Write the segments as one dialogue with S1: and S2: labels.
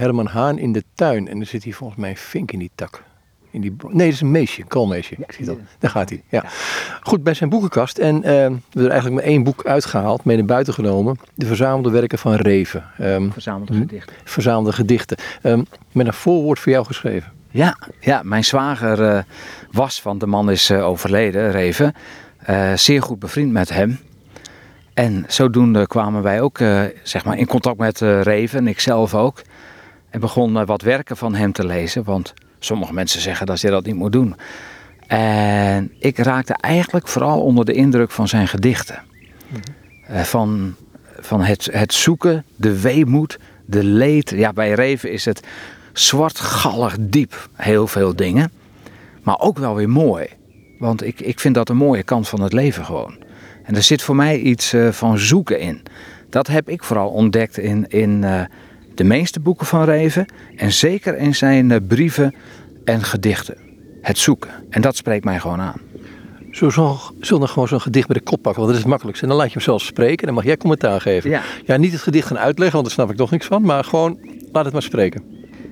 S1: Herman Haan in de tuin. En er zit hier volgens mij een vink in die tak. In die, nee, dat is een meisje, een koolmeisje. Ik zie dat. Daar gaat hij. Ja. Goed, bij zijn boekenkast. En uh, we hebben er eigenlijk maar één boek uitgehaald, mee naar buiten genomen. De verzamelde werken van Reven.
S2: Um, verzamelde gedichten.
S1: Verzamelde gedichten. Um, met een voorwoord voor jou geschreven.
S2: Ja, ja mijn zwager uh, was, want de man is uh, overleden, Reven. Zeer goed bevriend met hem. En zodoende kwamen wij ook zeg maar in contact met Reven, en ik zelf ook. En begon wat werken van hem te lezen, want sommige mensen zeggen dat je dat niet moet doen. En ik raakte eigenlijk vooral onder de indruk van zijn gedichten. Mm van van het, het zoeken, de weemoed, de leed. Ja, bij Reven is het zwartgallig diep, heel veel dingen. Maar ook wel weer mooi. Want ik, ik vind dat een mooie kant van het leven gewoon. En er zit voor mij iets uh, van zoeken in. Dat heb ik vooral ontdekt in, in uh, de meeste boeken van Reven. En zeker in zijn uh, brieven en gedichten. Het zoeken. En dat spreekt mij gewoon aan.
S1: Zo, zo, zullen gewoon zo'n gedicht met de kop pakken, want dat is het makkelijkste. En dan laat je hem zelf spreken en dan mag jij commentaar geven. Ja. ja, niet het gedicht gaan uitleggen, want daar snap ik toch niks van. Maar gewoon, laat het maar spreken.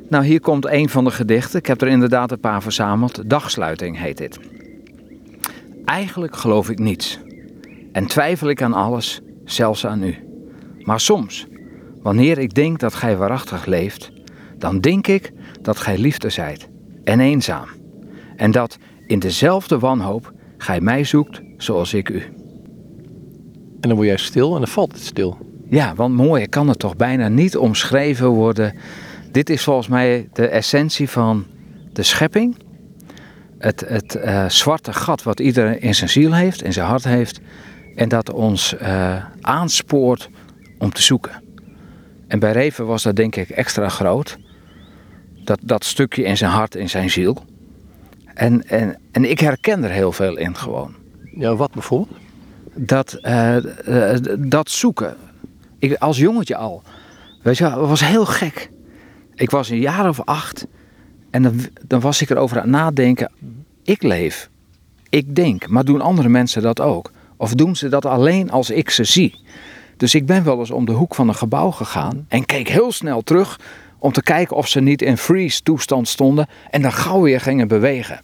S2: Nou, hier komt een van de gedichten. Ik heb er inderdaad een paar verzameld. Dagsluiting heet dit. Eigenlijk geloof ik niets. En twijfel ik aan alles, zelfs aan u. Maar soms, wanneer ik denk dat gij waarachtig leeft, dan denk ik dat gij liefde zijt en eenzaam. En dat in dezelfde wanhoop gij mij zoekt zoals ik u.
S1: En dan word jij stil en dan valt het stil.
S2: Ja, want mooier kan het toch bijna niet omschreven worden. Dit is volgens mij de essentie van de schepping. Het, het uh, zwarte gat wat iedereen in zijn ziel heeft, in zijn hart heeft. En dat ons uh, aanspoort om te zoeken. En bij Reven was dat denk ik extra groot. Dat, dat stukje in zijn hart, in zijn ziel. En, en, en ik herken er heel veel in gewoon.
S1: Ja, wat bijvoorbeeld?
S2: Dat, uh, uh, dat zoeken. Ik, als jongetje al. Weet je wel, het was heel gek. Ik was een jaar of acht. En dan, dan was ik erover aan het nadenken. Ik leef. Ik denk. Maar doen andere mensen dat ook? Of doen ze dat alleen als ik ze zie? Dus ik ben wel eens om de hoek van een gebouw gegaan. En keek heel snel terug om te kijken of ze niet in freeze toestand stonden en dan gauw weer gingen bewegen.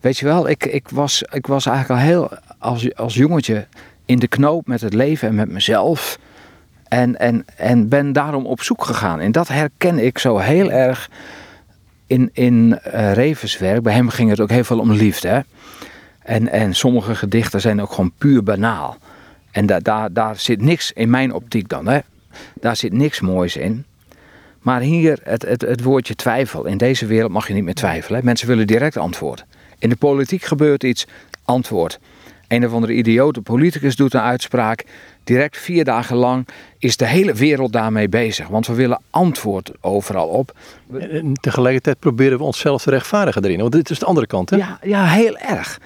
S2: Weet je wel, ik, ik, was, ik was eigenlijk al heel als, als jongetje in de knoop met het leven en met mezelf. En, en, en ben daarom op zoek gegaan. En dat herken ik zo heel erg in, in uh, werk. Bij hem ging het ook heel veel om liefde. Hè? En, en sommige gedichten zijn ook gewoon puur banaal. En da, daar, daar zit niks in mijn optiek dan. Hè? Daar zit niks moois in. Maar hier het, het, het woordje twijfel. In deze wereld mag je niet meer twijfelen. Mensen willen direct antwoord. In de politiek gebeurt iets, antwoord. Een of andere idiote politicus doet een uitspraak. Direct vier dagen lang is de hele wereld daarmee bezig. Want we willen antwoord overal op.
S1: En tegelijkertijd proberen we onszelf te rechtvaardigen erin. Want dit is de andere kant, hè?
S2: Ja, ja heel erg.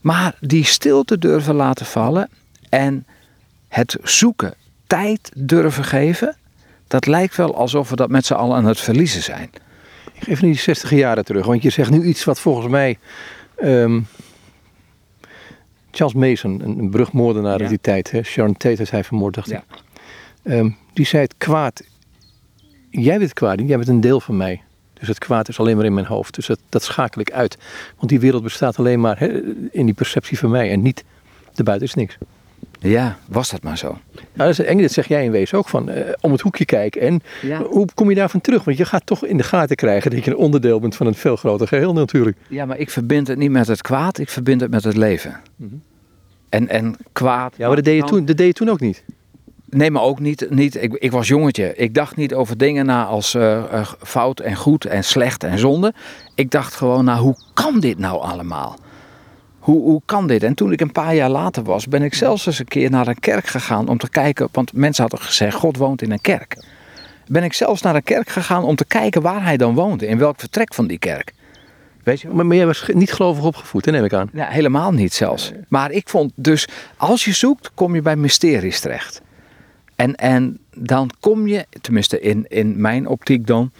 S2: Maar die stilte durven laten vallen en het zoeken tijd durven geven dat lijkt wel alsof we dat met z'n allen aan het verliezen zijn.
S1: Ik geef nu die 60 jaren terug, want je zegt nu iets wat volgens mij. Um, Charles Mason, een, brugmoordenaar ja. uit die tijd, hè? Sharon Tate is hij vermoord, dacht ja. ik. Um, die zei het kwaad. Jij bent kwaad jij bent een deel van mij. Dus het kwaad is alleen maar in mijn hoofd. Dus dat, dat schakel ik uit. Want die wereld bestaat alleen maar in die perceptie van mij en niet. De buiten is niks.
S2: Ja, was dat maar zo.
S1: Nou, dat is eng, dat zeg jij in wezen ook van uh, om het hoekje kijken. En hoe kom je daarvan terug? Want je gaat toch in de gaten krijgen dat je een onderdeel bent van een veel groter geheel natuurlijk.
S2: Ja, maar ik verbind het niet met het kwaad, ik verbind het met het leven. Mm -hmm. en, en kwaad.
S1: Ja, maar dat deed, je toen, dat deed je toen ook niet.
S2: Nee, maar ook niet. niet ik, ik was jongetje. Ik dacht niet over dingen na als uh, uh, fout en goed en slecht en zonde. Ik dacht gewoon, nou, hoe kan dit nou allemaal? Hoe, hoe kan dit? En toen ik een paar jaar later was, ben ik zelfs eens een keer naar een kerk gegaan om te kijken. Want mensen hadden gezegd: God woont in een kerk. Ben ik zelfs naar een kerk gegaan om te kijken waar hij dan woonde, in welk vertrek van die kerk.
S1: Weet je? Maar, maar jij was niet gelovig opgevoed, hè, neem ik aan.
S2: Ja, helemaal niet zelfs. Maar ik vond dus, als je zoekt, kom je bij mysteries terecht. En, en dan kom je, tenminste in, in mijn optiek dan,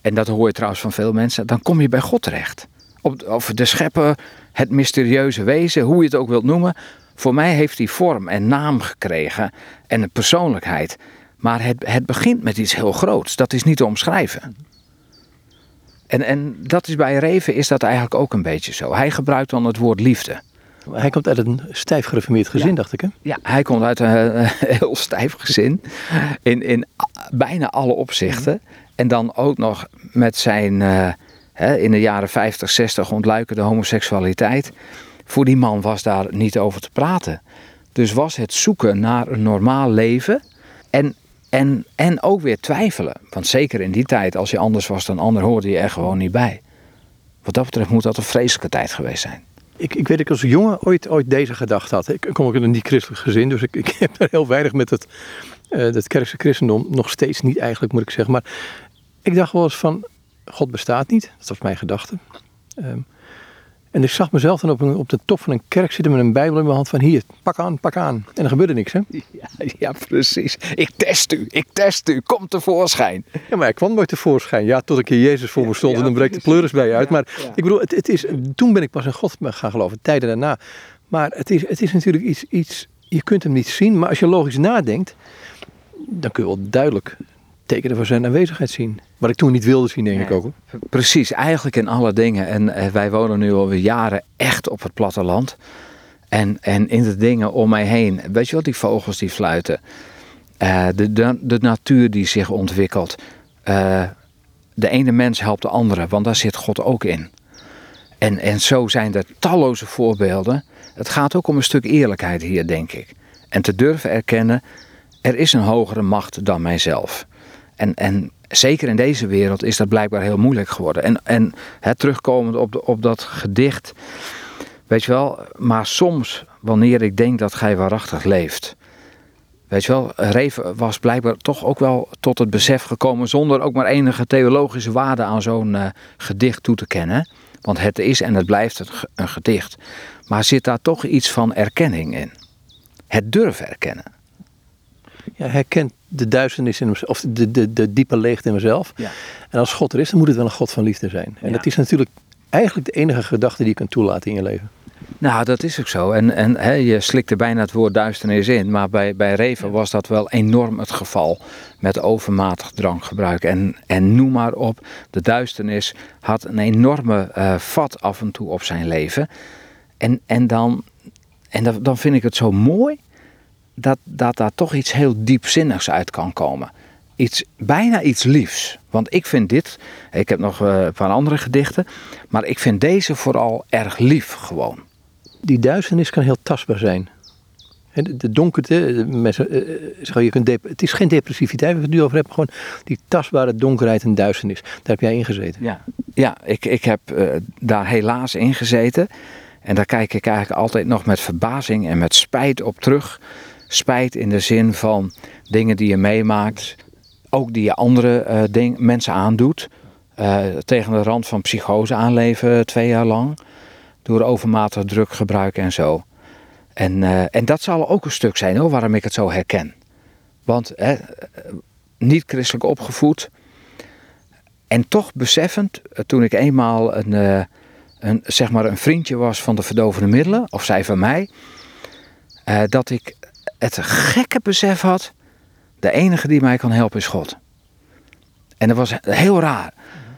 S2: en dat hoor je trouwens van veel mensen, dan kom je bij God terecht. Op, of de schepper, het mysterieuze wezen, hoe je het ook wilt noemen. Voor mij heeft hij vorm en naam gekregen en een persoonlijkheid. Maar het, het begint met iets heel groots. Dat is niet te omschrijven. En, en dat is bij Reven is dat eigenlijk ook een beetje zo. Hij gebruikt dan het woord liefde.
S1: Hij komt uit een stijf gereformeerd gezin, dacht ik hè?
S2: Ja, hij komt uit een heel stijf gezin. In, in bijna alle opzichten. En dan ook nog met zijn uh, hè, in de jaren 50, 60 ontluikende homoseksualiteit. Voor die man was daar niet over te praten. Dus was het zoeken naar een normaal leven. En, en, en ook weer twijfelen. Want zeker in die tijd, als je anders was dan ander, hoorde je er gewoon niet bij. Wat dat betreft moet dat een vreselijke tijd geweest zijn.
S1: Ik, ik weet dat ik als jongen ooit, ooit deze gedachte had. Ik kom ook in een niet-christelijk gezin, dus ik, ik heb er heel weinig met het, uh, het kerkse christendom. Nog steeds niet eigenlijk, moet ik zeggen. Maar ik dacht wel eens van, God bestaat niet. Dat was mijn gedachte. Um, en ik zag mezelf dan op, een, op de top van een kerk zitten met een bijbel in mijn hand van hier, pak aan, pak aan. En er gebeurde niks hè?
S2: Ja, ja precies. Ik test u, ik test u, kom tevoorschijn.
S1: Ja, maar ik kwam nooit tevoorschijn. Ja, tot een keer Jezus voor me stond en dan breekt de pleuris bij je uit. maar ik bedoel, het, het, is, toen ben ik pas in God gaan geloven, tijden daarna. Maar het is, het is natuurlijk iets, iets, je kunt hem niet zien, maar als je logisch nadenkt, dan kun je wel duidelijk tekenen van zijn aanwezigheid zien. Wat ik toen niet wilde zien, denk ik ook.
S2: Precies, eigenlijk in alle dingen. En eh, wij wonen nu alweer jaren echt op het platteland. En, en in de dingen om mij heen. Weet je wat, die vogels die fluiten. Uh, de, de, de, natuur die zich ontwikkelt. Uh, de ene mens helpt de andere, want daar zit God ook in. En, en zo zijn er talloze voorbeelden. Het gaat ook om een stuk eerlijkheid hier, denk ik. En te durven erkennen, er is een hogere macht dan mijzelf. En, en zeker in deze wereld is dat blijkbaar heel moeilijk geworden. En, en terugkomend op, de, op dat gedicht, weet je wel, maar soms wanneer ik denk dat gij waarachtig leeft. Weet je wel, Reven was blijkbaar toch ook wel tot het besef gekomen zonder ook maar enige theologische waarde aan zo'n uh, gedicht toe te kennen. Want het is en het blijft een gedicht. Maar zit daar toch iets van erkenning in? Het durven erkennen.
S1: Ja, herkent de duisternis in mezelf, of de, de, de diepe leegte in mezelf. Ja. En als God er is, dan moet het wel een God van liefde zijn. En dat is natuurlijk eigenlijk de enige gedachte die je kunt toelaten in je leven.
S2: Nou, dat is ook zo. En, en je slikte bijna het woord duisternis in. Maar bij, bij Reven was dat wel enorm het geval. Met overmatig drankgebruik. En, en noem maar op. De duisternis had een enorme uh, vat af en toe op zijn leven. En, en, dan, en dan vind ik het zo mooi dat, dat daar toch iets heel diepzinnigs uit kan komen. Iets, bijna iets liefs. Want ik vind dit, ik heb nog uh, een paar andere gedichten, maar ik vind deze vooral erg lief gewoon.
S1: Die duisternis kan heel tastbaar zijn. De donkerte, je kunt het is geen depressiviteit waar we het nu over hebben, gewoon die tastbare donkerheid en duisternis. Daar heb jij in gezeten.
S2: Ja, ja ik, ik heb daar helaas in gezeten. En daar kijk ik eigenlijk altijd nog met verbazing en met spijt op terug spijt in de zin van dingen die je meemaakt, ook die je andere uh, mensen aandoet. Uh, tegen de rand van psychose aanleven twee jaar lang. Door overmatig drukgebruik en zo. En, en dat zal ook een stuk zijn hoor, waarom ik het zo herken. Want niet christelijk opgevoed. En toch beseffend, toen ik eenmaal een, een, zeg maar een vriendje was van de verdovende middelen, of zij van mij, dat ik het gekke besef had, de enige die mij kan helpen is God. En dat was heel raar.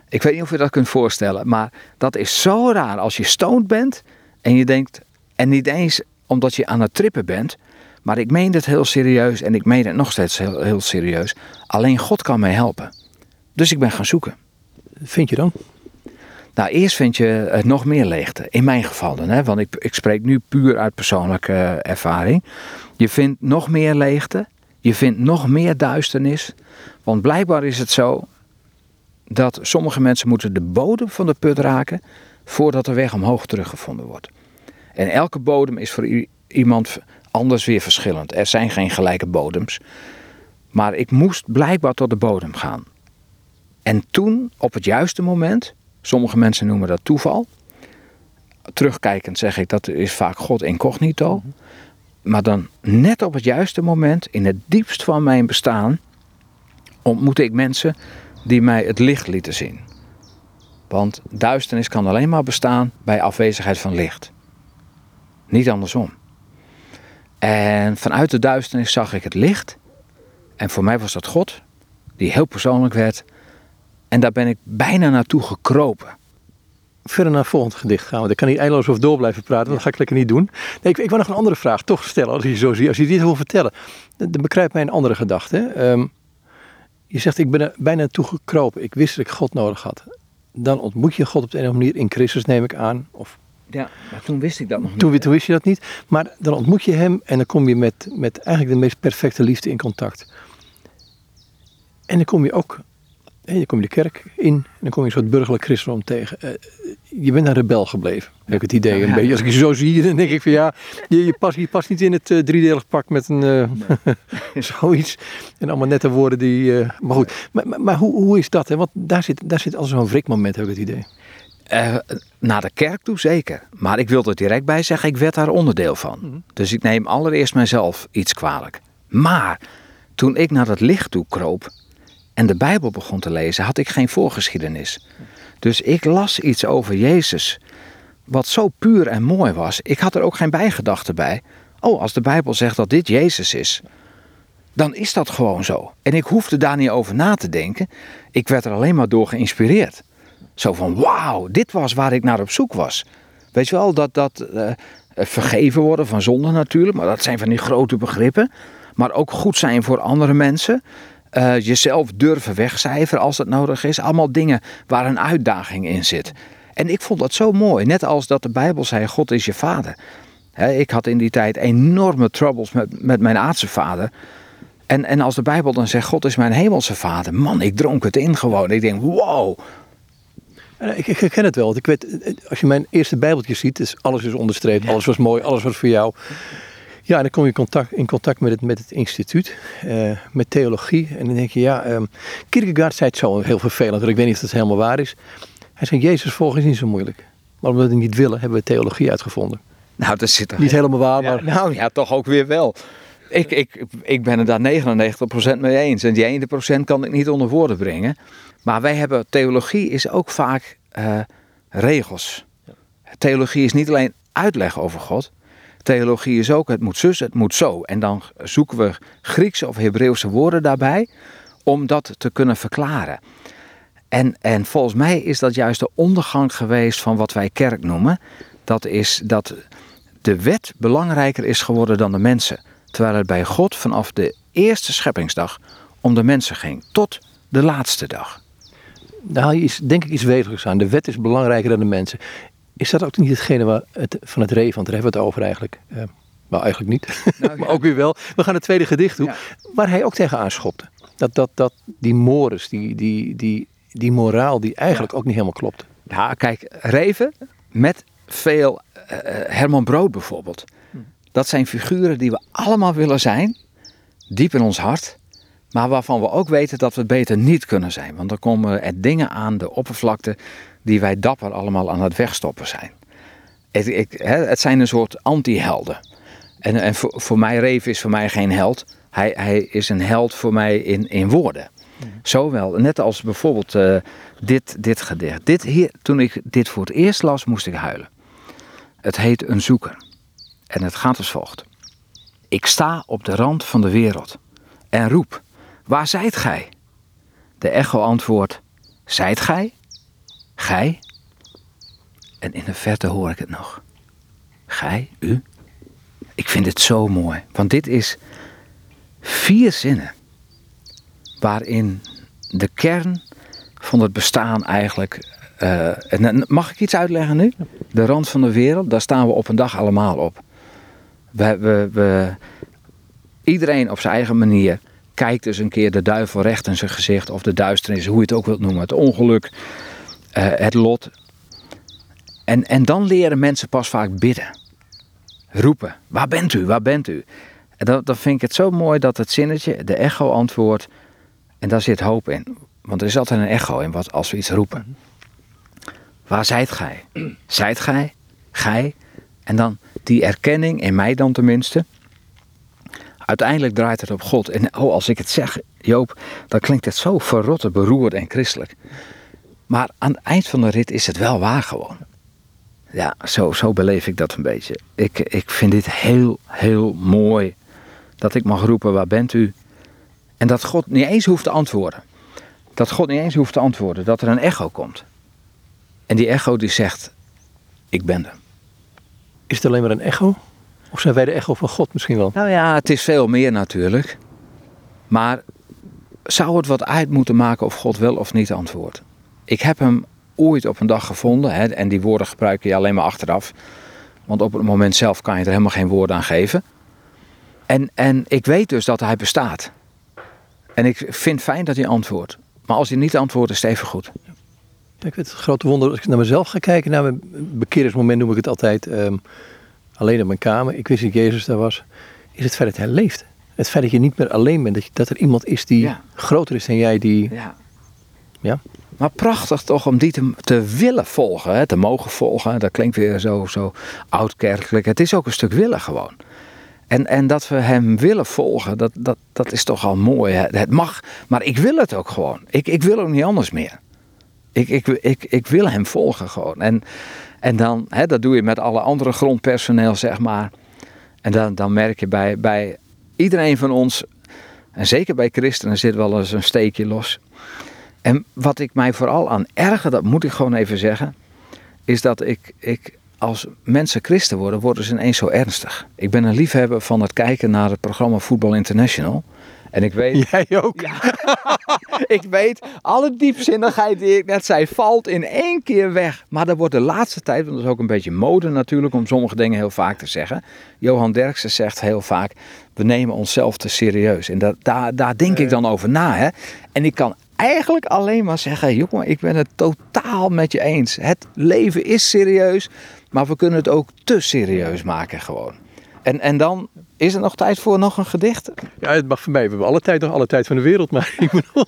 S2: Ik weet niet of je dat kunt voorstellen, maar dat is zo raar als je stoned bent en je denkt, en niet eens omdat je aan het trippen bent, maar ik meen het heel serieus en ik meen het nog steeds heel, heel serieus. Alleen God kan mij helpen. Dus ik ben gaan zoeken.
S1: Vind je dan?
S2: Nou, eerst vind je het nog meer leegte. In mijn geval dan, hè? want ik, ik spreek nu puur uit persoonlijke ervaring. Je vindt nog meer leegte. Je vindt nog meer duisternis. Want blijkbaar is het zo dat sommige mensen moeten de bodem van de put raken voordat de weg omhoog teruggevonden wordt. En elke bodem is voor iemand anders weer verschillend. Er zijn geen gelijke bodems. Maar ik moest blijkbaar tot de bodem gaan. En toen, op het juiste moment, sommige mensen noemen dat toeval. Terugkijkend zeg ik dat is vaak God incognito. Maar dan net op het juiste moment, in het diepst van mijn bestaan, ontmoette ik mensen die mij het licht lieten zien. Want duisternis kan alleen maar bestaan bij afwezigheid van licht. Niet andersom. En vanuit de duisternis zag ik het licht. En voor mij was dat God, die heel persoonlijk werd. En daar ben ik bijna naartoe gekropen.
S1: Verder naar het volgende gedicht gaan, want ik kan niet eindeloos over door blijven praten, dat ga ik lekker niet doen. Nee, ik, ik wil nog een andere vraag toch stellen, als je zo ziet. Als je dit wil vertellen, dan, dan begrijpt mij een andere gedachte. Um, je zegt, ik ben er bijna naartoe gekropen. Ik wist dat ik God nodig had. Dan ontmoet je God op de een of andere manier in Christus, neem ik aan. Of
S2: ja, maar toen wist ik dat nog niet.
S1: Toen, toen, wist je dat niet. Maar dan ontmoet je hem en dan kom je met, met eigenlijk de meest perfecte liefde in contact. En dan kom je ook, dan kom je de kerk in en dan kom je een soort burgerlijk christendom tegen. Uh, je bent een rebel gebleven, heb ik het idee. Een beetje. Als ik je zo zie, dan denk ik van ja, je, je, past, je past niet in het uh, driedelig pak met een uh, zoiets. En allemaal nette woorden die. maar goed, maar, maar, maar, hoe, hoe is dat? Hè? Want daar zit, daar zit al zo'n wrikmoment, heb ik het idee.
S2: Uh, naar de kerk toe zeker. Maar ik wil er direct bij zeggen, ik werd daar onderdeel van. Mhm. Dus ik neem allereerst mijzelf iets kwalijk. Maar toen ik naar het licht toe kroop en de Bijbel begon te lezen, had ik geen voorgeschiedenis. Dus ik las iets over Jezus, wat zo puur en mooi was. Ik had er ook geen bijgedachte bij. Oh, als de Bijbel zegt dat dit Jezus is, dan is dat gewoon zo. En ik hoefde daar niet over na te denken. Ik werd er alleen maar door geïnspireerd. Zo van, wauw, dit was waar ik naar op zoek was. Weet je wel, dat, dat uh, vergeven worden van zonde natuurlijk, maar dat zijn van die grote begrippen. Maar ook goed zijn voor andere mensen. Uh, jezelf durven wegcijferen als dat nodig is. Allemaal dingen waar een uitdaging in zit. En ik vond dat zo mooi. Net als dat de Bijbel zei: God is je vader. ik had in die tijd enorme troubles met, met mijn aardse vader. En, en als de Bijbel dan zegt: God is mijn hemelse vader. Man, ik dronk het in gewoon. Ik denk: wow.
S1: Ik, ik herken het wel. Want ik weet, als je mijn eerste Bijbeltje ziet, is alles is onderstreept, alles was mooi, alles was voor jou. Ja, en dan kom je in contact, in contact met, het, met het instituut, uh, met theologie. En dan denk je, ja, um, Kierkegaard zei het zo heel vervelend, ik weet niet of het helemaal waar is. Hij zei, Jezus volgen is niet zo moeilijk. Maar omdat we het niet willen, hebben we theologie uitgevonden.
S2: Nou, dat zit er...
S1: Niet helemaal waar, maar...
S2: nou ja, toch ook weer wel. Ik, ik, ik ben het daar 99% mee eens. En die 1% kan ik niet onder woorden brengen. Maar wij hebben, theologie is ook vaak uh, regels. Theologie is niet alleen uitleg over God. Theologie is ook het moet zus, het moet zo. En dan zoeken we Griekse of Hebreeuwse woorden daarbij om dat te kunnen verklaren. En, en volgens mij is dat juist de ondergang geweest van wat wij kerk noemen. Dat is dat de wet belangrijker is geworden dan de mensen. Terwijl het bij God vanaf de eerste scheppingsdag om de mensen ging, tot de laatste dag.
S1: Daar haal je denk ik iets wetelijks aan. De wet is belangrijker dan de mensen. Is dat ook niet hetgene waar het, van het ree, want daar hebben we het over eigenlijk. Uh, maar eigenlijk niet, nou, maar ook weer wel. We gaan het tweede gedicht doen, waar hij ook tegen aanschopte. Dat, dat, dat die mores, die, die, die, die moraal die eigenlijk ook niet helemaal klopt.
S2: Ja, kijk, Reven met veel uh, Herman Brood bijvoorbeeld. Hm. Dat zijn figuren die we allemaal willen zijn, diep in ons hart. Maar waarvan we ook weten dat we het beter niet kunnen zijn. Want dan komen er dingen aan de oppervlakte die wij dapper allemaal aan het wegstoppen zijn. Het, ik, het zijn een soort anti-helden. En, en voor, voor, mij, Reef is voor mij geen held. Hij, hij is een held voor mij in, in woorden. Zowel, net als bijvoorbeeld uh, dit, dit gedicht. Dit hier, toen ik dit voor het eerst las, moest ik huilen. Het heet Een Zoeker. En het gaat als volgt. Ik sta op de rand van de wereld en roep Waar zijt gij? De echo antwoordt, zijt gij? Gij? En in de verte hoor ik het nog. Gij? U? Ik vind het zo mooi, want dit is vier zinnen waarin de kern van het bestaan eigenlijk. En mag ik iets uitleggen nu? De rand van de wereld, daar staan we op een dag allemaal op. We, we, iedereen op zijn eigen manier kijkt dus een keer de duivel recht in zijn gezicht. Of de duisternis, hoe je het ook wilt noemen. Het ongeluk, het lot. En, en dan leren mensen pas vaak bidden. Roepen. Waar bent u? Waar bent u? En dan, dan vind ik het zo mooi dat het zinnetje, de echo antwoordt. En daar zit hoop in. Want er is altijd een echo in wat, als we iets roepen. Waar zijt gij? Zijt gij? Gij? En dan die erkenning, in mij dan tenminste. Uiteindelijk draait het op God. En oh, als ik het zeg, Joop, dan klinkt het zo verrotte, beroerd en christelijk. Maar aan het eind van de rit is het wel waar gewoon. Ja, zo, zo beleef ik dat een beetje. Ik, ik vind dit heel, heel mooi. Dat ik mag roepen, waar bent u? En dat God niet eens hoeft te antwoorden. Dat God niet eens hoeft te antwoorden. Dat er een echo komt. En die echo die zegt, ik ben er.
S1: Is het alleen maar een echo? Of zijn wij de echo van God misschien wel?
S2: Nou ja, het is veel meer natuurlijk. Maar zou het uit uit moeten maken of God wel of niet antwoordt? Ik heb hem ooit op een dag gevonden. Hè, en die woorden gebruik je alleen maar achteraf. Want op het moment zelf kan je er helemaal geen woorden aan geven. En, en ik weet dus dat hij bestaat. En ik vind fijn dat hij antwoordt. Maar als hij niet antwoordt, is het even goed.
S1: ik weet het grote wonder, als ik naar mezelf ga kijken, naar mijn bekeringsmoment noem ik het altijd, um, alleen op mijn kamer. Ik wist dat Jezus daar was. Is het feit dat hij leeft. Het feit dat je niet meer alleen bent, dat, je, dat er iemand is die groter is dan jij, die...
S2: Ja. ja. Maar prachtig toch om die te, willen volgen, hè, te mogen volgen. Dat klinkt weer zo, zo oud-kerkelijk. Het is ook een stuk willen gewoon. En, en dat we hem willen volgen, dat, dat, dat is toch al mooi. Het mag, maar ik wil het ook gewoon. Ik, ik wil ook niet anders meer. Ik, ik, ik, ik wil hem volgen gewoon. En, en dan, hè, dat doe je met alle andere grondpersoneel, zeg maar. En dan, dan merk je bij, bij iedereen van ons, en zeker bij christenen, zit wel eens een steekje los. En wat ik mij vooral aan erger, dat moet ik gewoon even zeggen, is dat ik, ik als mensen christen worden, worden ze ineens zo ernstig. Ik ben een liefhebber van het kijken naar het programma Voetbal International. En ik weet.
S1: Jij ook? Ja,
S2: ik weet, alle diepzinnigheid die ik net zei, valt in één keer weg. Maar dat wordt de laatste tijd, want dat is ook een beetje mode natuurlijk, om sommige dingen heel vaak te zeggen. Johan Derksen zegt heel vaak: we nemen onszelf te serieus. En dat, daar, daar denk ik dan over na. Hè? En ik kan eigenlijk alleen maar zeggen: jongen, ik ben het totaal met je eens. Het leven is serieus, maar we kunnen het ook te serieus maken gewoon. En, en dan is er nog tijd voor nog een gedicht?
S1: Ja, het mag voor mij. We hebben alle tijd nog alle tijd van de wereld. Maar ik bedoel,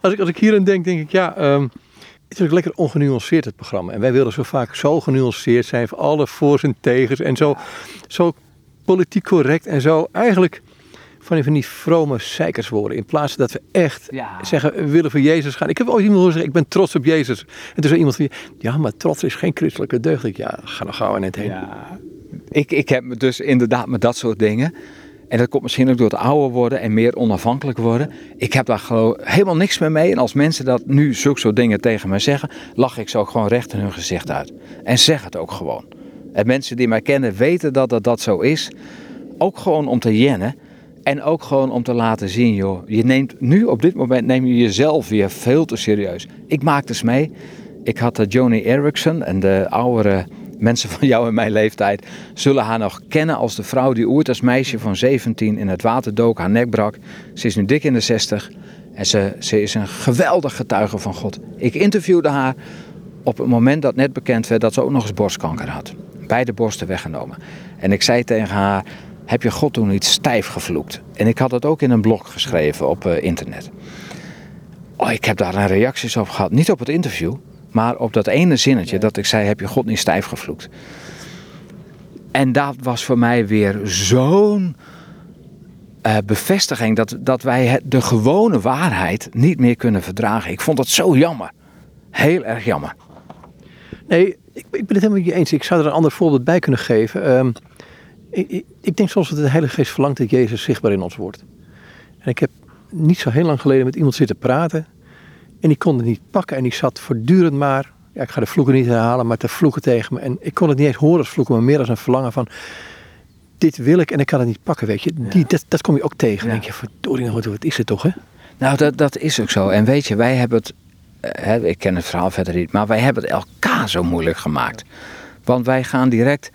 S1: als ik, als ik hier aan denk, denk ik ja. Um, het is lekker ongenuanceerd het programma. En wij willen zo vaak zo genuanceerd zijn voor alle voor's en tegens. En zo, zo politiek correct en zo eigenlijk van die, vrome zeikers worden. In plaats dat we echt zeggen, we willen voor Jezus gaan. Ik heb ooit iemand horen zeggen, ik ben trots op Jezus. En toen zei iemand van, ja, maar trots is geen christelijke deugd. Ik, ja, ga dan gauw net heen. Ja.
S2: Ik, ik heb me dus inderdaad met dat soort dingen... En dat komt misschien ook door het ouder worden en meer onafhankelijk worden. Ik heb daar gewoon helemaal niks meer mee. En als mensen dat nu zulke soort dingen tegen mij zeggen, lach ik ze ook gewoon recht in hun gezicht uit. En zeg het ook gewoon. En mensen die mij kennen weten dat dat, dat zo is. Ook gewoon om te jennen. En ook gewoon om te laten zien, joh. Je neemt nu op dit moment neem je jezelf weer veel te serieus. Ik maak dus mee. Ik had Joni Erickson en de oudere mensen van jou en mijn leeftijd zullen haar nog kennen als de vrouw die ooit als meisje van 17 in het water dook, haar nek brak. Ze is nu dik in de 60 en ze, ze is een geweldig getuige van God. Ik interviewde haar op het moment dat net bekend werd dat ze ook nog eens borstkanker had. Beide borsten weggenomen. En ik zei tegen haar, heb je God toen niet stijf gevloekt? En ik had het ook in een blog geschreven op uh, internet. Oh, ik heb daar een reacties op gehad. Niet op het interview, maar op dat ene zinnetje dat ik zei: Heb je God niet stijf gevloekt? En dat was voor mij weer zo'n uh, bevestiging dat, dat wij de gewone waarheid niet meer kunnen verdragen. Ik vond dat zo jammer. Heel erg jammer.
S1: Nee, ik, ik ben het helemaal je eens. Ik zou er een ander voorbeeld bij kunnen geven. Um, ik, ik, denk soms dat de Heilige Geest verlangt dat Jezus zichtbaar in ons wordt. En ik heb niet zo heel lang geleden met iemand zitten praten. En die kon het niet pakken en die zat voortdurend maar, ja, ik ga de vloeken niet herhalen, maar te vloeken tegen me. En ik kon het niet eens horen als vloeken, maar meer als een verlangen van, dit wil ik en ik kan het niet pakken, weet je. Die, dat, dat kom je ook tegen. Ja. denk je, verdorie, wat is het toch, hè?
S2: Nou, dat, dat is ook zo. En weet je, wij hebben het, eh, hè, ik ken het verhaal verder niet, maar wij hebben het elkaar zo moeilijk gemaakt. Want wij gaan direct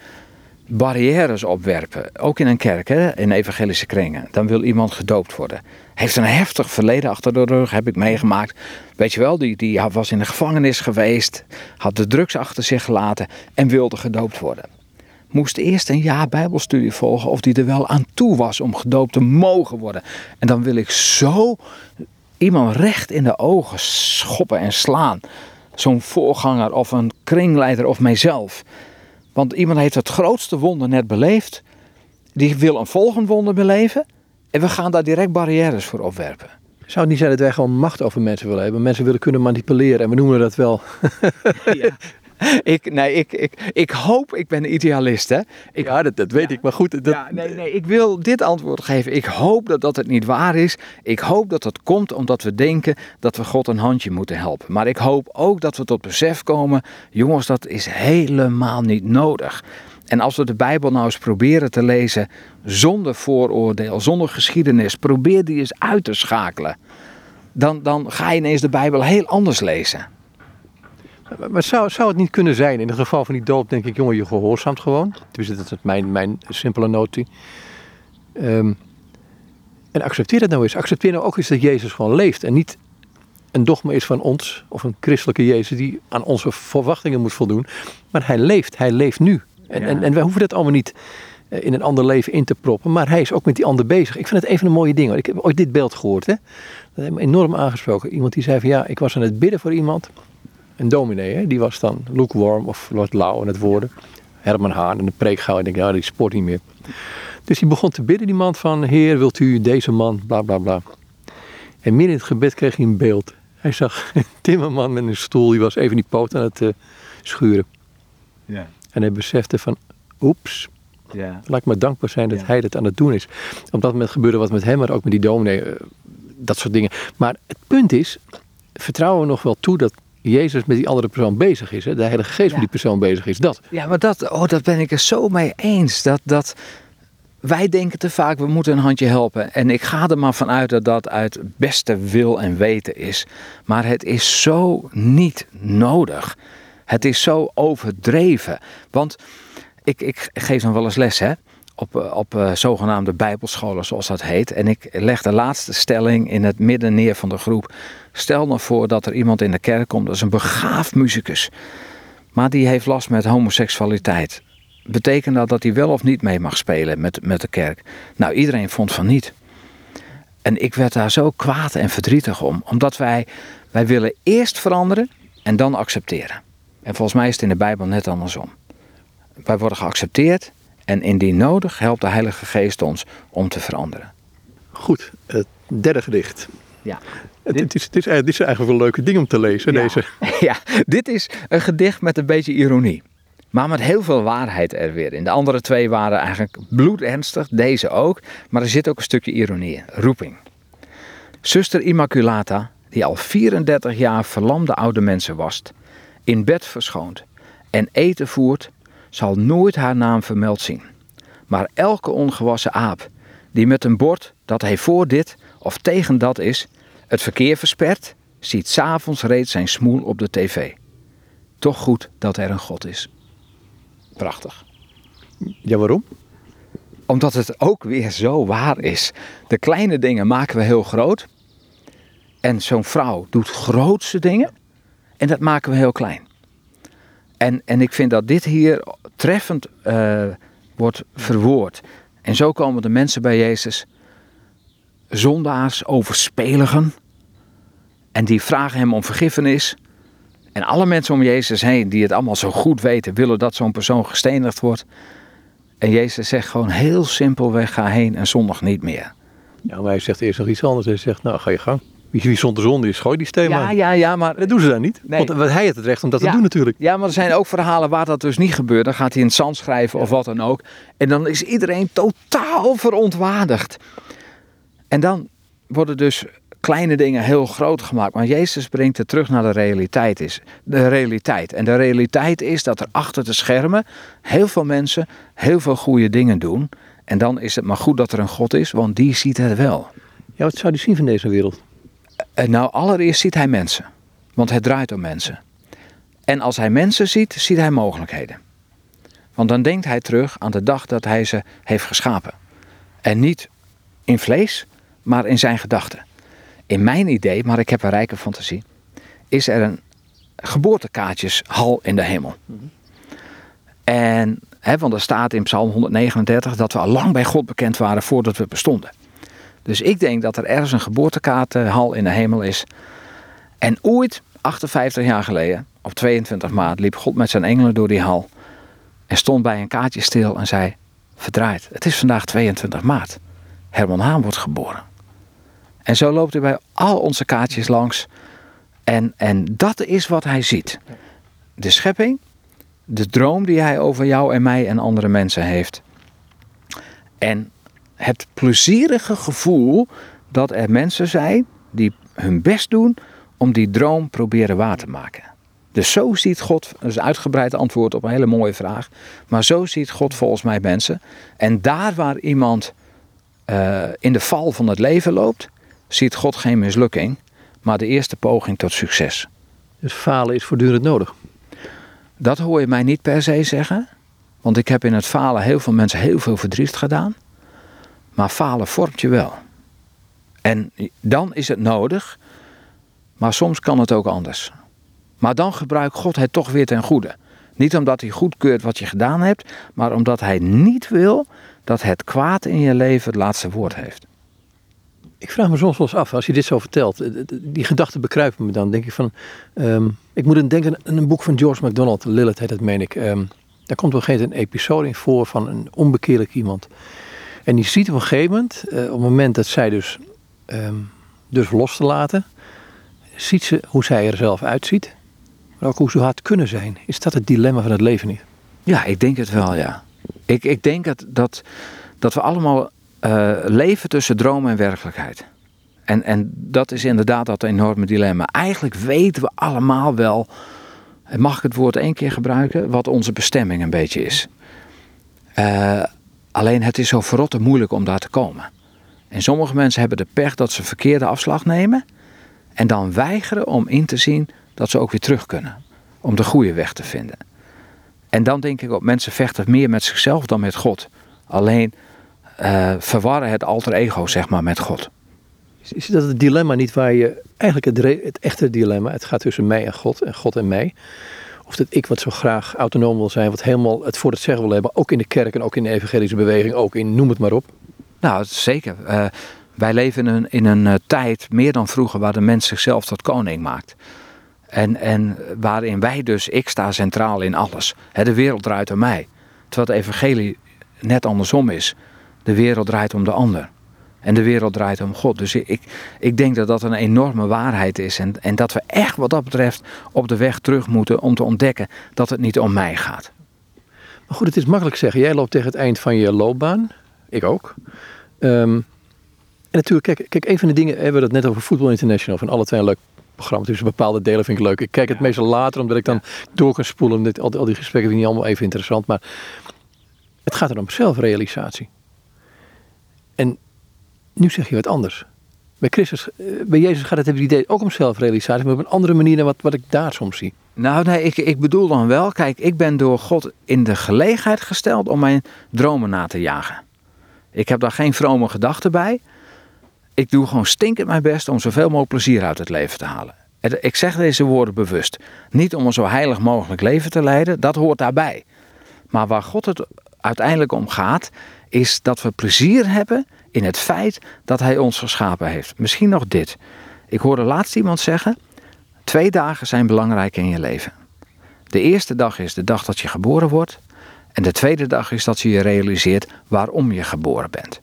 S2: barrières opwerpen. Ook in een kerk, hè, in evangelische kringen. Dan wil iemand gedoopt worden. Heeft een heftig verleden achter de rug, heb ik meegemaakt. Weet je wel, die, die was in de gevangenis geweest, had de drugs achter zich gelaten en wilde gedoopt worden. Moest eerst een jaar Bijbelstudie volgen of die er wel aan toe was om gedoopt te mogen worden. En dan wil ik zo iemand recht in de ogen schoppen en slaan. Zo'n voorganger of een kringleider of mijzelf. Want iemand heeft het grootste wonder net beleefd. Die wil een volgend wonder beleven. En we gaan daar direct barrières voor opwerpen.
S1: Zou het niet zijn dat wij gewoon macht over mensen willen hebben? Mensen willen kunnen manipuleren en we noemen dat wel.
S2: ja. ik, nee, ik, ik, ik hoop, ik ben een idealist, hè. Ik,
S1: ja, dat, dat weet ik, maar goed. Dat...
S2: Ja, nee, nee, ik wil dit antwoord geven. Ik hoop dat, dat het niet waar is. Ik hoop dat het komt omdat we denken dat we God een handje moeten helpen. Maar ik hoop ook dat we tot besef komen, jongens, dat is helemaal niet nodig. En als we de Bijbel nou eens proberen te lezen zonder vooroordeel, zonder geschiedenis, probeer die eens uit te schakelen. Dan, dan ga je ineens de Bijbel heel anders lezen.
S1: Maar zou, zou het niet kunnen zijn, in het geval van die doop, denk ik, jongen, je gehoorzaamt gewoon. Dus dat is mijn, mijn simpele notie. Um, en accepteer dat nou eens. Accepteer nou ook eens dat Jezus gewoon leeft. En niet een dogma is van ons, of een christelijke Jezus die aan onze verwachtingen moet voldoen. Maar hij leeft, hij leeft nu. En, en, en wij hoeven dat allemaal niet eh, in een ander leven in te proppen. Maar hij is ook met die ander bezig. Ik vind het een van de mooie dingen. Ik heb ooit dit beeld gehoord. Hè? Dat heeft me enorm aangesproken. Iemand die zei van ja, ik was aan het bidden voor iemand. Een dominee, hè? die was dan lukewarm of wat lauw in het woorden. Herman Haan en de preek gauw. En ik denk, ja, die sport niet meer. Dus hij begon te bidden, die man van, heer, wilt u deze man, bla bla bla. En midden in het gebed kreeg hij een beeld. Hij zag een timmerman met een stoel, die was even die poot aan het uh, schuren. Ja. En hij besefte van, oeps, ja. laat ik maar dankbaar zijn dat hij dat aan het doen is. Op dat moment gebeurde wat met hem, maar ook met die dominee, uh, dat soort dingen. Maar het punt is, vertrouwen we nog wel toe dat Jezus met die andere persoon bezig is. Hè? De Heilige Geest met die persoon bezig is. Dat.
S2: Ja, maar dat, oh, dat ben ik er zo mee eens. Dat, dat, wij denken te vaak, we moeten een handje helpen. En ik ga er maar vanuit dat dat uit beste wil en weten is. Maar het is zo niet nodig. Het is zo overdreven. Want ik, ik geef dan wel eens les hè, op, eh, op uh, zogenaamde bijbelscholen, zoals dat heet. En ik leg de laatste stelling in het midden neer van de groep. Stel nou voor dat er iemand in de kerk komt, dat is een begaafd muzikus. Maar die heeft last met homoseksualiteit. Betekent dat dat hij wel of niet mee mag spelen met, met de kerk? Nou, iedereen vond van niet. En ik werd daar zo kwaad en verdrietig om. Omdat wij, wij willen eerst veranderen en dan accepteren. En volgens mij is het in de Bijbel net andersom. Wij worden geaccepteerd en indien nodig helpt de Heilige Geest ons om te veranderen.
S1: Goed, het derde gedicht. Ja. Het, dit, is, is, dit is eigenlijk wel een leuke ding om te lezen, deze.
S2: Ja, dit is een gedicht met een beetje ironie. Maar met heel veel waarheid er weer in. De andere twee waren eigenlijk bloedernstig, deze ook. Maar er zit ook een stukje ironie in. Roeping. Zuster Immaculata, die al 34 jaar verlamde oude mensen wast, in bed verschoont en eten voert, zal nooit haar naam vermeld zien. Maar elke ongewassen aap die met een bord dat hij voor dit of tegen dat is, het verkeer verspert, ziet s'avonds reeds zijn smoel op de tv. Toch goed dat er een God is. Prachtig.
S1: Ja, waarom?
S2: Omdat het ook weer zo waar is. De kleine dingen maken we heel groot. En zo'n vrouw doet grootste dingen. En dat maken we heel klein. En, en ik vind dat dit hier treffend uh, wordt verwoord. En zo komen de mensen bij Jezus. Zondaars, overspeligen. En die vragen hem om vergiffenis. En alle mensen om Jezus heen, die het allemaal zo goed weten, willen dat zo'n persoon gestenigd wordt. En Jezus zegt gewoon heel simpelweg: ga heen en zondag niet meer.
S1: Ja, maar hij zegt eerst nog iets anders. Hij zegt: Nou, ga je gang. Wie, wie zonder zonde is, gooi die steen
S2: ja, Ja, ja, maar...
S1: Dat doen ze dan niet. Nee. Want hij heeft het recht om dat te doen natuurlijk.
S2: Ja, maar er zijn ook verhalen waar dat dus niet gebeurt. Dan gaat hij in het zand schrijven of wat dan ook. En dan is iedereen totaal verontwaardigd. En dan worden dus kleine dingen heel groot gemaakt. Maar Jezus brengt het terug naar de realiteit. Is. De realiteit. En de realiteit is dat er achter de schermen heel veel mensen heel veel goede dingen doen. En dan is het maar goed dat er een God is, want die ziet het wel.
S1: Ja, wat zou die zien van deze wereld?
S2: En nou, allereerst ziet hij mensen. Want het draait om mensen. En als hij mensen ziet, ziet hij mogelijkheden. Want dan denkt hij terug aan de dag dat hij ze heeft geschapen. En niet in vlees, maar in zijn gedachten in mijn idee, maar ik heb een rijke fantasie, is er een geboortekaartjeshal in de hemel. En, hè, want er staat in Psalm 139 dat we al lang bij God bekend waren voordat we bestonden. Dus ik denk dat er ergens een geboortekaartenhal in de hemel is. En ooit, 58 jaar geleden, op 22 maart, liep God met zijn engelen door die hal. En stond bij een kaartje stil en zei: Verdraaid, het is vandaag 22 maart. Herman Haan wordt geboren. En zo loopt hij bij al onze kaartjes langs. En, en dat is wat hij ziet. De schepping De droom die hij over jou en mij en andere mensen heeft. En het plezierige gevoel dat er mensen zijn die hun best doen om die droom proberen waar te maken. Dus zo ziet God, dat is een uitgebreid antwoord op een hele mooie vraag, maar zo ziet God volgens mij mensen. En daar waar iemand uh, in de val van het leven loopt, ziet God geen mislukking, maar de eerste poging tot succes.
S1: Dus falen is voortdurend nodig?
S2: Dat hoor je mij niet per se zeggen, want ik heb in het falen heel veel mensen heel veel verdriet gedaan. Maar falen vormt je wel. En dan is het nodig, maar soms kan het ook anders. Maar dan gebruikt God het toch weer ten goede. Niet omdat hij goedkeurt wat je gedaan hebt, maar omdat hij niet wil dat het kwaad in je leven het laatste woord heeft.
S1: Ik vraag me soms wel eens af, als je dit zo vertelt, eh, die gedachten bekruipen me dan. denk ik van, um, ik moet denken aan een boek van George MacDonald, Lilith heet het, meen ik. Um, daar komt op een episode in voor van een onbekeerlijk iemand. En die ziet op een gegeven moment, uh, op het moment dat zij dus, um, dus los te laten, ziet ze hoe zij er zelf uitziet. Maar ook hoe ze had kunnen zijn. Is dat het dilemma van het leven niet?
S2: Ja, ik denk het wel, ja. Ik, ik denk dat, dat, dat we allemaal uh, leven tussen droom en werkelijkheid. En, en dat is inderdaad dat enorme dilemma. Eigenlijk weten we allemaal wel, mag ik het woord één keer gebruiken, wat onze bestemming een beetje is. Uh, alleen het is zo verrotte moeilijk om daar te komen. En sommige mensen hebben de pech dat ze verkeerde afslag nemen en dan weigeren om in te zien dat ze ook weer terug kunnen. Om de goede weg te vinden. En dan denk ik ook, mensen vechten meer met zichzelf dan met God. Alleen uh, verwarren het alter ego, zeg maar, met God.
S1: Is dat het dilemma niet waar je, eigenlijk het, het echte dilemma, het gaat tussen mij en God en God en mij. Of dat ik wat zo graag autonoom wil zijn, wat helemaal het voor het zeggen wil hebben, ook in de kerk en ook in de evangelische beweging, ook in noem het maar op.
S2: Nou, zeker. Uh, wij leven in een, in een uh, tijd, meer dan vroeger, waar de mens zichzelf tot koning maakt. En, en waarin wij dus, ik sta centraal in alles. de wereld draait om mij. Terwijl het evangelie net andersom is. De wereld draait om de ander. En de wereld draait om God. Dus ik, ik denk dat dat een enorme waarheid is. En, en dat we echt wat dat betreft op de weg terug moeten om te ontdekken dat het niet om mij gaat.
S1: Maar goed, het is makkelijk zeggen. Jij loopt tegen het eind van je loopbaan. Ik ook. Um, en natuurlijk, kijk, kijk, een van de dingen, hebben we het net over Football International, van alle twee een leuk programma. Dus bepaalde delen vind ik leuk. Ik kijk het meestal later, omdat ik dan door kan spoelen. Dit, al, al die gesprekken vind ik niet allemaal even interessant. Maar het gaat er om zelfrealisatie. Nu zeg je wat anders. Bij Christus, eh, bij Jezus gaat het het idee ook om zelfrealisatie, maar op een andere manier dan wat, wat ik daar soms zie.
S2: Nou, nee, ik, ik bedoel dan wel, kijk, ik ben door God in de gelegenheid gesteld om mijn dromen na te jagen. Ik heb daar geen vrome gedachten bij ik doe gewoon stinkend mijn best om zoveel mogelijk plezier uit het leven te halen. Ik zeg deze woorden bewust. Niet om een zo heilig mogelijk leven te leiden, dat hoort daarbij. Maar waar God het uiteindelijk om gaat, is dat we plezier hebben in het feit dat Hij ons geschapen heeft. Misschien nog dit. Ik hoorde laatst iemand zeggen: twee dagen zijn belangrijk in je leven. De eerste dag is de dag dat je geboren wordt. En de tweede dag is dat je je realiseert waarom je geboren bent.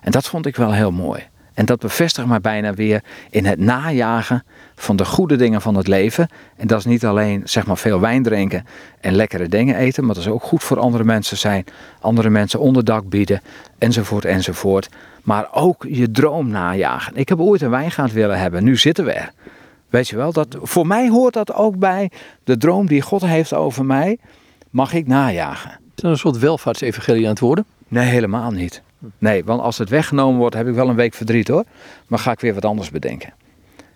S2: En dat vond ik wel heel mooi. En dat bevestigt mij bijna weer in het najagen van de goede dingen van het leven. En dat is niet alleen zeg maar veel wijn drinken en lekkere dingen eten, maar dat is ook goed voor andere mensen zijn. Andere mensen onderdak bieden, enzovoort, enzovoort. Maar ook je droom najagen. Ik heb ooit een wijngaard willen hebben, nu zitten we er. Weet je wel, dat, voor mij hoort dat ook bij de droom die God heeft over mij, mag ik najagen.
S1: Is dat een soort welvaartsevangelie aan het worden?
S2: Nee, helemaal niet. Nee, want als het weggenomen wordt, heb ik wel een week verdriet hoor. Maar ga ik weer wat anders bedenken.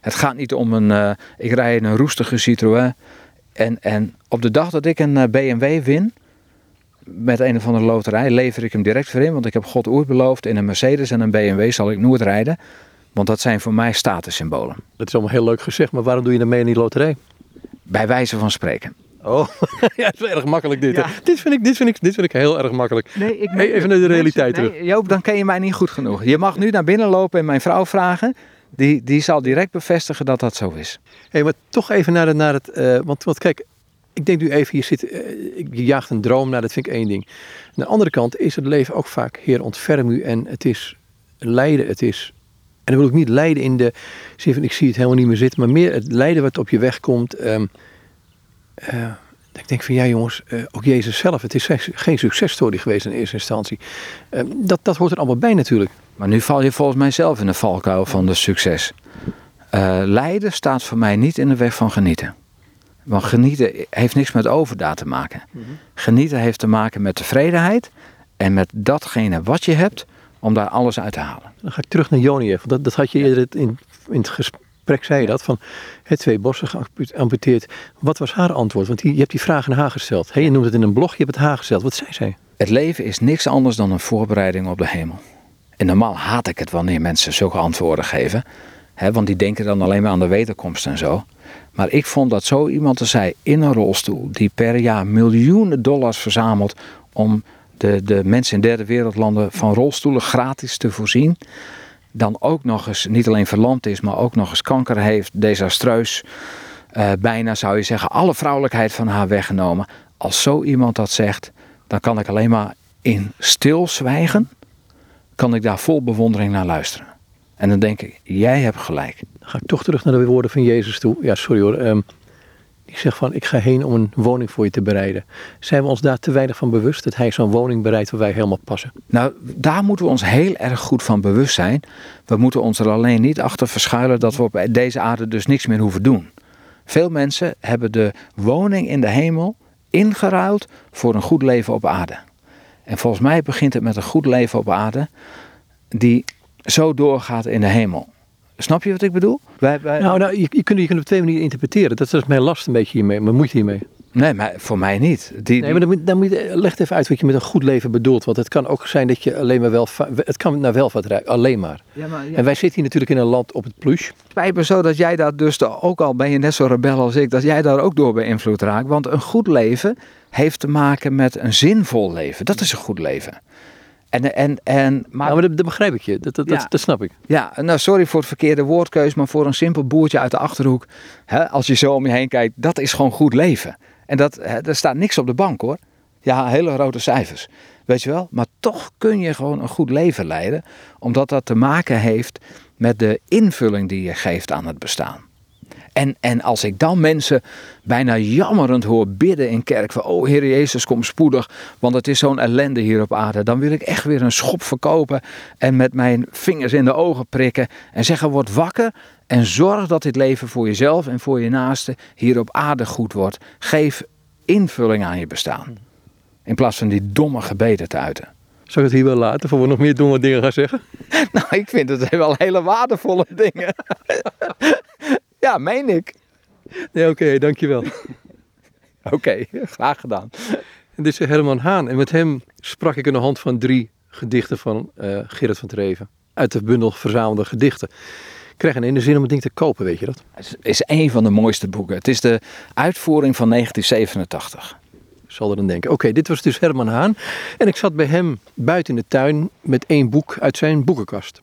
S2: Het gaat niet om een. Uh, ik rij in een roestige Citroën. En, en op de dag dat ik een eh, BMW win. Met een of andere loterij lever ik hem direct voor in. Want ik heb God ooit beloofd. In een Mercedes en een BMW zal ik nooit rijden. Want dat zijn voor mij statussymbolen.
S1: Dat is allemaal heel leuk gezegd. Maar waarom doe je dan mee in die loterij?
S2: Bij wijze van spreken.
S1: Oh, ja, het is erg makkelijk dit. Dit, vind ik, dit, vind ik, dit vind ik heel erg makkelijk. Nee, ik even naar de realiteit terug. Nee,
S2: Joop, dan ken je mij niet goed genoeg. Je mag nu naar binnen lopen en mijn vrouw vragen. Die, die zal direct bevestigen dat dat zo is.
S1: hey, maar toch even naar, het, naar het... Uh, want, want kijk, ik denk nu even, je, zit, uh, je jaagt een droom, nou dat vind ik één ding. Aan de andere kant is het leven ook vaak, heer ontferm u. En het is lijden, het is... En dan wil ik niet lijden in de zin van ik zie het helemaal niet meer zitten. Maar meer het lijden wat op je weg komt... Um, uh, Ik denk van ja jongens, uh, ook Jezus zelf, het is geen successtory geweest in eerste instantie. Uh, dat, dat hoort er allemaal bij natuurlijk.
S2: Maar nu val je volgens mij zelf in de valkuil van de succes. Uh, lijden staat voor mij niet in de weg van genieten. Want genieten heeft niks met overdaad te maken. Mhm. Genieten heeft te maken met tevredenheid en met datgene wat je hebt, om daar alles uit te halen.
S1: Dan ga ik terug naar Joniev. Dat, dat had je eerder in, in het gesprek, zei je dat, van het twee bossen geamputeerd. Wat was haar antwoord? Want die, je hebt die vraag aan haar gesteld. Je noemt het in een blog, je hebt het haar gesteld. Wat zei zij?
S2: Het leven is niks anders dan een voorbereiding op de hemel. En normaal haat ik het wanneer mensen zulke antwoorden geven. Hè, want die denken dan alleen maar aan de wederkomst en zo. Maar ik vond dat zo iemand te zei in een rolstoel, die per jaar miljoenen dollars verzamelt om de, de mensen in derde wereldlanden van rolstoelen gratis te voorzien. Dan ook nog eens niet alleen verlamd is, maar ook nog eens kanker heeft, desastreus. Uh, bijna zou je zeggen, alle vrouwelijkheid van haar weggenomen. Als zo iemand dat zegt, dan kan ik alleen maar in stilzwijgen, kan ik daar vol bewondering naar luisteren. En dan denk ik, jij hebt gelijk.
S1: Dan ga ik toch terug naar de woorden van Jezus toe. Ja, sorry hoor. Um, die zegt van, ik ga heen om een woning voor je te bereiden. Zijn we ons daar te weinig van bewust dat hij zo'n woning bereidt waar wij helemaal passen?
S2: Nou, daar moeten we ons heel erg goed van bewust zijn. We moeten ons er alleen niet achter verschuilen dat we op deze aarde dus niks meer hoeven doen. Veel mensen hebben de woning in de hemel ingeruild voor een goed leven op aarde. En volgens mij begint het met een goed leven op aarde die zo doorgaat in de hemel. Snap je wat ik bedoel?
S1: Wij, wij... Nou, nou je, je, kunt, je kunt op twee manieren interpreteren. Dat is mijn last een beetje hiermee, mijn moeite hiermee.
S2: Nee, maar voor mij niet.
S1: Die, nee, maar dan, moet, dan moet je, leg even uit wat je met een goed leven bedoelt. Want het kan ook zijn dat je alleen maar wel... Het kan naar welvaart rijden, alleen maar. Ja, maar ja. En wij zitten hier natuurlijk in een land op het plus.
S2: Spijt me zo dat jij daar dus ook al, ben je net zo rebel als ik, dat jij daar ook door beïnvloed raakt. Want een goed leven heeft te maken met een zinvol leven. Dat is een goed leven.
S1: En, en, en, maar, dat, begrijp ik je, dat, dat, dat, snap ik.
S2: Ja, nou sorry voor het verkeerde woordkeus, maar voor een simpel boertje uit de Achterhoek, hè, als je zo om je heen kijkt, dat is gewoon goed leven. En dat, hè, er staat niks op de bank hoor. Ja, hele grote cijfers, weet je wel. Maar toch kun je gewoon een goed leven leiden, omdat dat te maken heeft met de invulling die je geeft aan het bestaan. En, en als ik dan mensen bijna jammerend hoor bidden in kerk van, oh Heer Jezus, kom spoedig, want het is zo'n ellende hier op aarde. Dan wil ik echt weer een schop verkopen en met mijn vingers in de ogen prikken en zeggen, word wakker en zorg dat dit leven voor jezelf en voor je naaste hier op aarde goed wordt. Geef invulling aan je bestaan. In plaats van die domme gebeden te uiten.
S1: Zou ik het hier wel laten voor we nog meer domme dingen gaan zeggen?
S2: Nou, ik vind het wel hele waardevolle dingen. Ja, meen ik.
S1: Nee, oké, dankjewel.
S2: oké, graag gedaan.
S1: En dit is Herman Haan. En met hem sprak ik aan de hand van drie gedichten van uh, Gerrit van Treven. Uit de bundel Verzamelde Gedichten. Ik krijg een ene zin om het ding te kopen, weet je dat?
S2: Het is een van de mooiste boeken. Het is de uitvoering van 1987.
S1: Ik zal er dan denken. Oké, dit was dus Herman Haan. En ik zat bij hem buiten in de tuin met één boek uit zijn boekenkast.